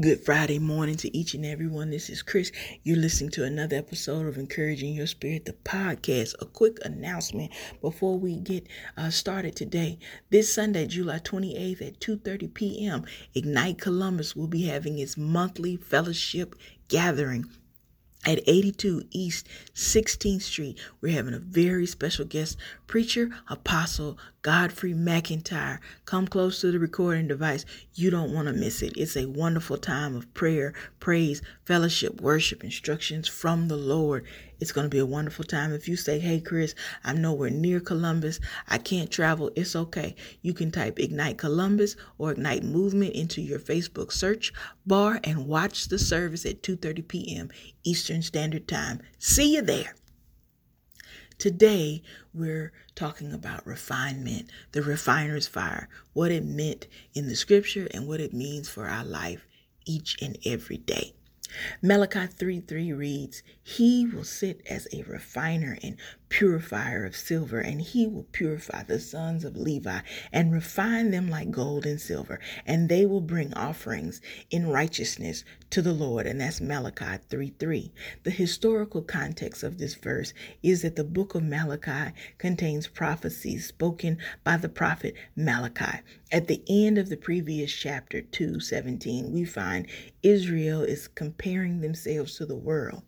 Good Friday morning to each and every one. This is Chris. You're listening to another episode of Encouraging Your Spirit, the podcast. A quick announcement before we get uh, started today. This Sunday, July 28th at 2:30 p.m., Ignite Columbus will be having its monthly fellowship gathering at 82 East 16th Street. We're having a very special guest preacher, Apostle Godfrey McIntyre. Come close to the recording device. You don't want to miss it. It's a wonderful time of prayer, praise, fellowship, worship, instructions from the Lord. It's going to be a wonderful time. If you say, Hey, Chris, I'm nowhere near Columbus. I can't travel. It's okay. You can type Ignite Columbus or Ignite Movement into your Facebook search bar and watch the service at 2.30 p.m. Eastern Standard Time. See you there. Today, we're talking about refinement, the refiner's fire, what it meant in the scripture and what it means for our life each and every day. Malachi 3 3 reads, He will sit as a refiner and purifier of silver, and he will purify the sons of Levi and refine them like gold and silver, and they will bring offerings in righteousness to the Lord. And that's Malachi 3 3. The historical context of this verse is that the book of Malachi contains prophecies spoken by the prophet Malachi. At the end of the previous chapter 2:17, we find Israel is comparing themselves to the world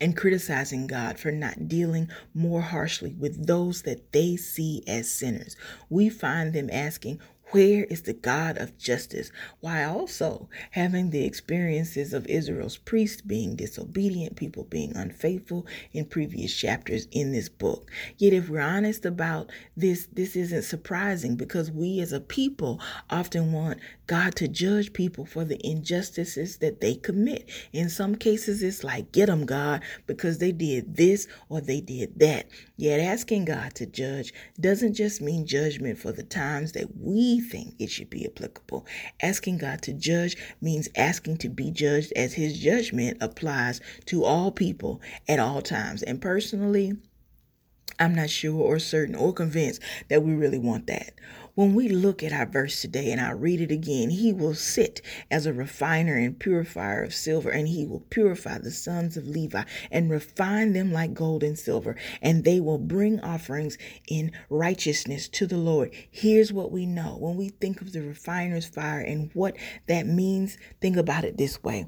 and criticizing God for not dealing more harshly with those that they see as sinners. We find them asking, where is the God of justice? Why also having the experiences of Israel's priests being disobedient, people being unfaithful in previous chapters in this book. Yet, if we're honest about this, this isn't surprising because we as a people often want God to judge people for the injustices that they commit. In some cases, it's like, get them, God, because they did this or they did that. Yet, asking God to judge doesn't just mean judgment for the times that we think it should be applicable. Asking God to judge means asking to be judged as his judgment applies to all people at all times. And personally, I'm not sure or certain or convinced that we really want that. When we look at our verse today and I read it again, he will sit as a refiner and purifier of silver, and he will purify the sons of Levi and refine them like gold and silver, and they will bring offerings in righteousness to the Lord. Here's what we know when we think of the refiner's fire and what that means, think about it this way.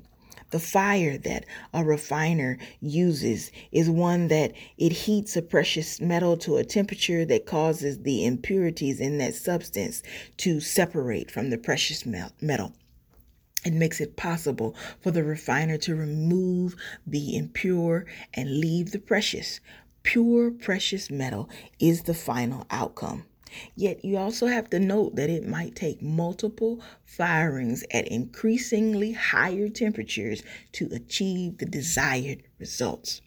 The fire that a refiner uses is one that it heats a precious metal to a temperature that causes the impurities in that substance to separate from the precious metal. It makes it possible for the refiner to remove the impure and leave the precious. Pure precious metal is the final outcome. Yet you also have to note that it might take multiple firings at increasingly higher temperatures to achieve the desired results.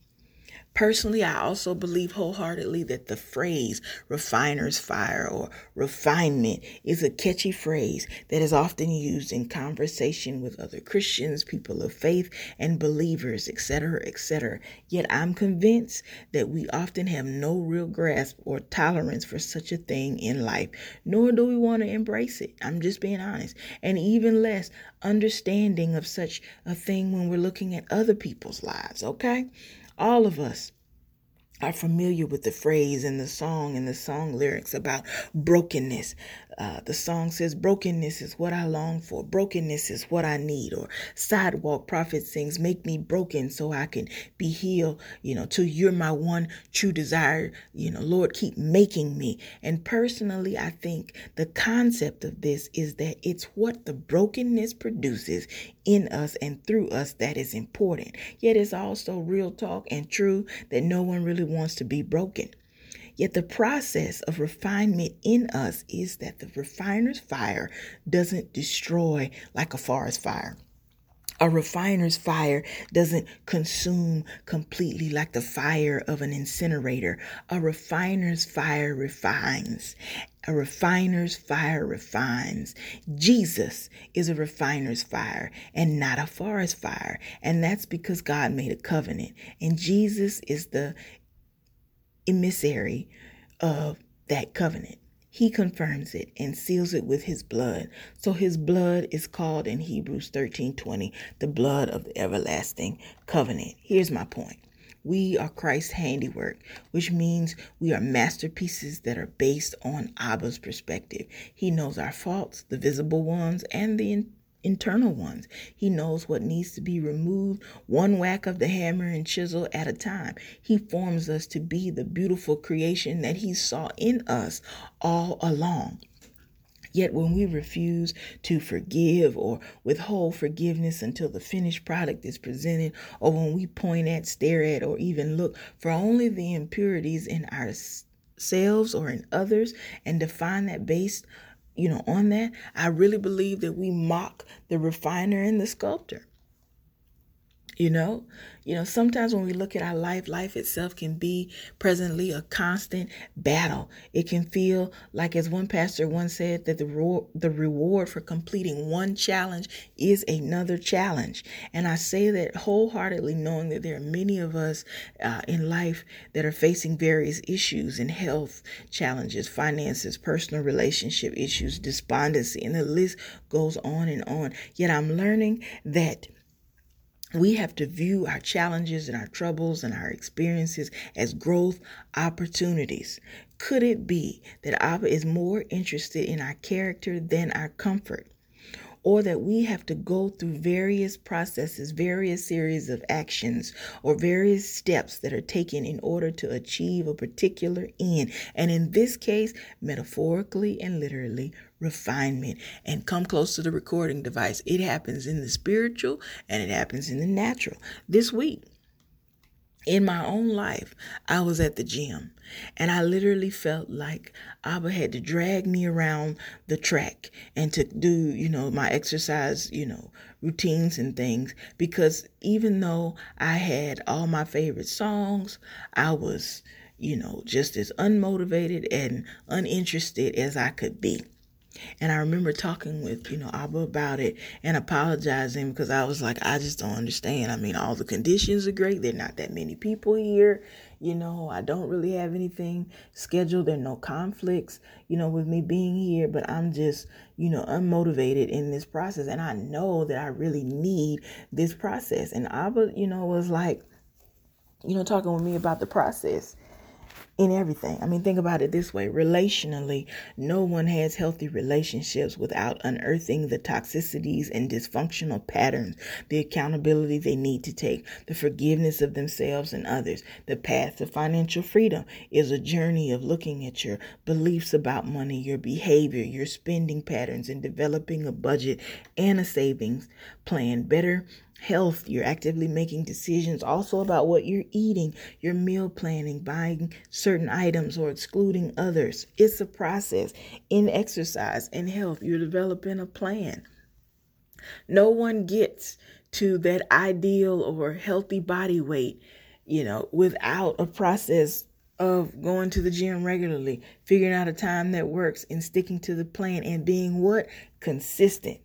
Personally, I also believe wholeheartedly that the phrase refiner's fire or refinement is a catchy phrase that is often used in conversation with other Christians, people of faith, and believers, etc., etc. Yet I'm convinced that we often have no real grasp or tolerance for such a thing in life, nor do we want to embrace it. I'm just being honest. And even less understanding of such a thing when we're looking at other people's lives, okay? All of us are familiar with the phrase and the song and the song lyrics about brokenness. Uh, the song says, Brokenness is what I long for. Brokenness is what I need. Or Sidewalk Prophet sings, Make me broken so I can be healed. You know, till you're my one true desire. You know, Lord, keep making me. And personally, I think the concept of this is that it's what the brokenness produces in us and through us that is important. Yet it's also real talk and true that no one really wants to be broken. Yet the process of refinement in us is that the refiner's fire doesn't destroy like a forest fire. A refiner's fire doesn't consume completely like the fire of an incinerator. A refiner's fire refines. A refiner's fire refines. Jesus is a refiner's fire and not a forest fire. And that's because God made a covenant. And Jesus is the emissary of that covenant. he confirms it and seals it with his blood. So his blood is called in Hebrews 13:20 the blood of the everlasting covenant. Here's my point. We are Christ's handiwork, which means we are masterpieces that are based on Abba's perspective. He knows our faults, the visible ones and the internal ones. He knows what needs to be removed, one whack of the hammer and chisel at a time. He forms us to be the beautiful creation that He saw in us all along. Yet when we refuse to forgive or withhold forgiveness until the finished product is presented, or when we point at, stare at, or even look for only the impurities in ourselves or in others and define that based you know, on that, I really believe that we mock the refiner and the sculptor. You know, you know, sometimes when we look at our life, life itself can be presently a constant battle. It can feel like, as one pastor once said, that the the reward for completing one challenge is another challenge. And I say that wholeheartedly, knowing that there are many of us uh, in life that are facing various issues and health challenges, finances, personal relationship issues, despondency, and the list goes on and on. Yet I'm learning that we have to view our challenges and our troubles and our experiences as growth opportunities. Could it be that Abba is more interested in our character than our comfort? Or that we have to go through various processes, various series of actions, or various steps that are taken in order to achieve a particular end. And in this case, metaphorically and literally, refinement. And come close to the recording device. It happens in the spiritual and it happens in the natural. This week, in my own life, I was at the gym and I literally felt like Abba had to drag me around the track and to do, you know, my exercise, you know, routines and things because even though I had all my favorite songs, I was, you know, just as unmotivated and uninterested as I could be. And I remember talking with, you know, Abba about it and apologizing because I was like, I just don't understand. I mean, all the conditions are great. There are not that many people here. You know, I don't really have anything scheduled. There are no conflicts, you know, with me being here, but I'm just, you know, unmotivated in this process. And I know that I really need this process. And Abba, you know, was like, you know, talking with me about the process in everything. I mean, think about it this way relationally, no one has healthy relationships without unearthing the toxicities and dysfunctional patterns, the accountability they need to take, the forgiveness of themselves and others. The path to financial freedom is a journey of looking at your beliefs about money, your behavior, your spending patterns, and developing a budget and a savings plan. Better health. You're actively making decisions also about what you're eating, your meal planning, buying certain items or excluding others. It's a process. In exercise and health, you're developing a plan. No one gets to that ideal or healthy body weight, you know, without a process of going to the gym regularly, figuring out a time that works and sticking to the plan and being what? Consistent.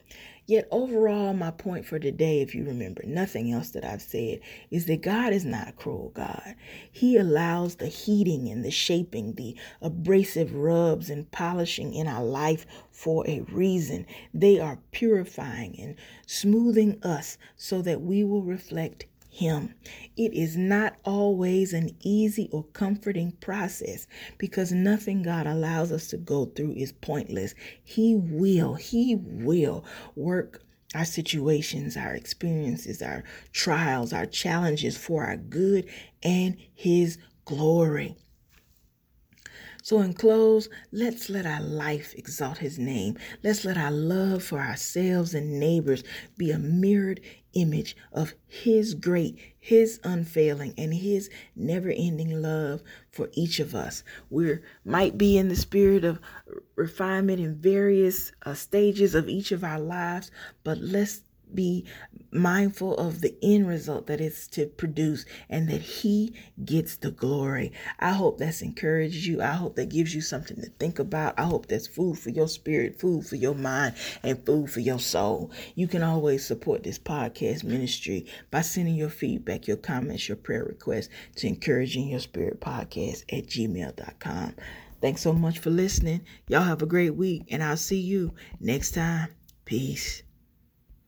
Yet, overall, my point for today, if you remember nothing else that I've said, is that God is not a cruel God. He allows the heating and the shaping, the abrasive rubs and polishing in our life for a reason. They are purifying and smoothing us so that we will reflect him. It is not always an easy or comforting process because nothing God allows us to go through is pointless. He will, He will work our situations, our experiences, our trials, our challenges for our good and His glory. So, in close, let's let our life exalt his name. Let's let our love for ourselves and neighbors be a mirrored image of his great, his unfailing, and his never ending love for each of us. We might be in the spirit of refinement in various uh, stages of each of our lives, but let's be mindful of the end result that it's to produce and that he gets the glory. I hope that's encouraged you. I hope that gives you something to think about. I hope that's food for your spirit, food for your mind, and food for your soul. You can always support this podcast ministry by sending your feedback, your comments, your prayer requests to encouraging your spirit podcast at gmail.com. Thanks so much for listening. Y'all have a great week, and I'll see you next time. Peace.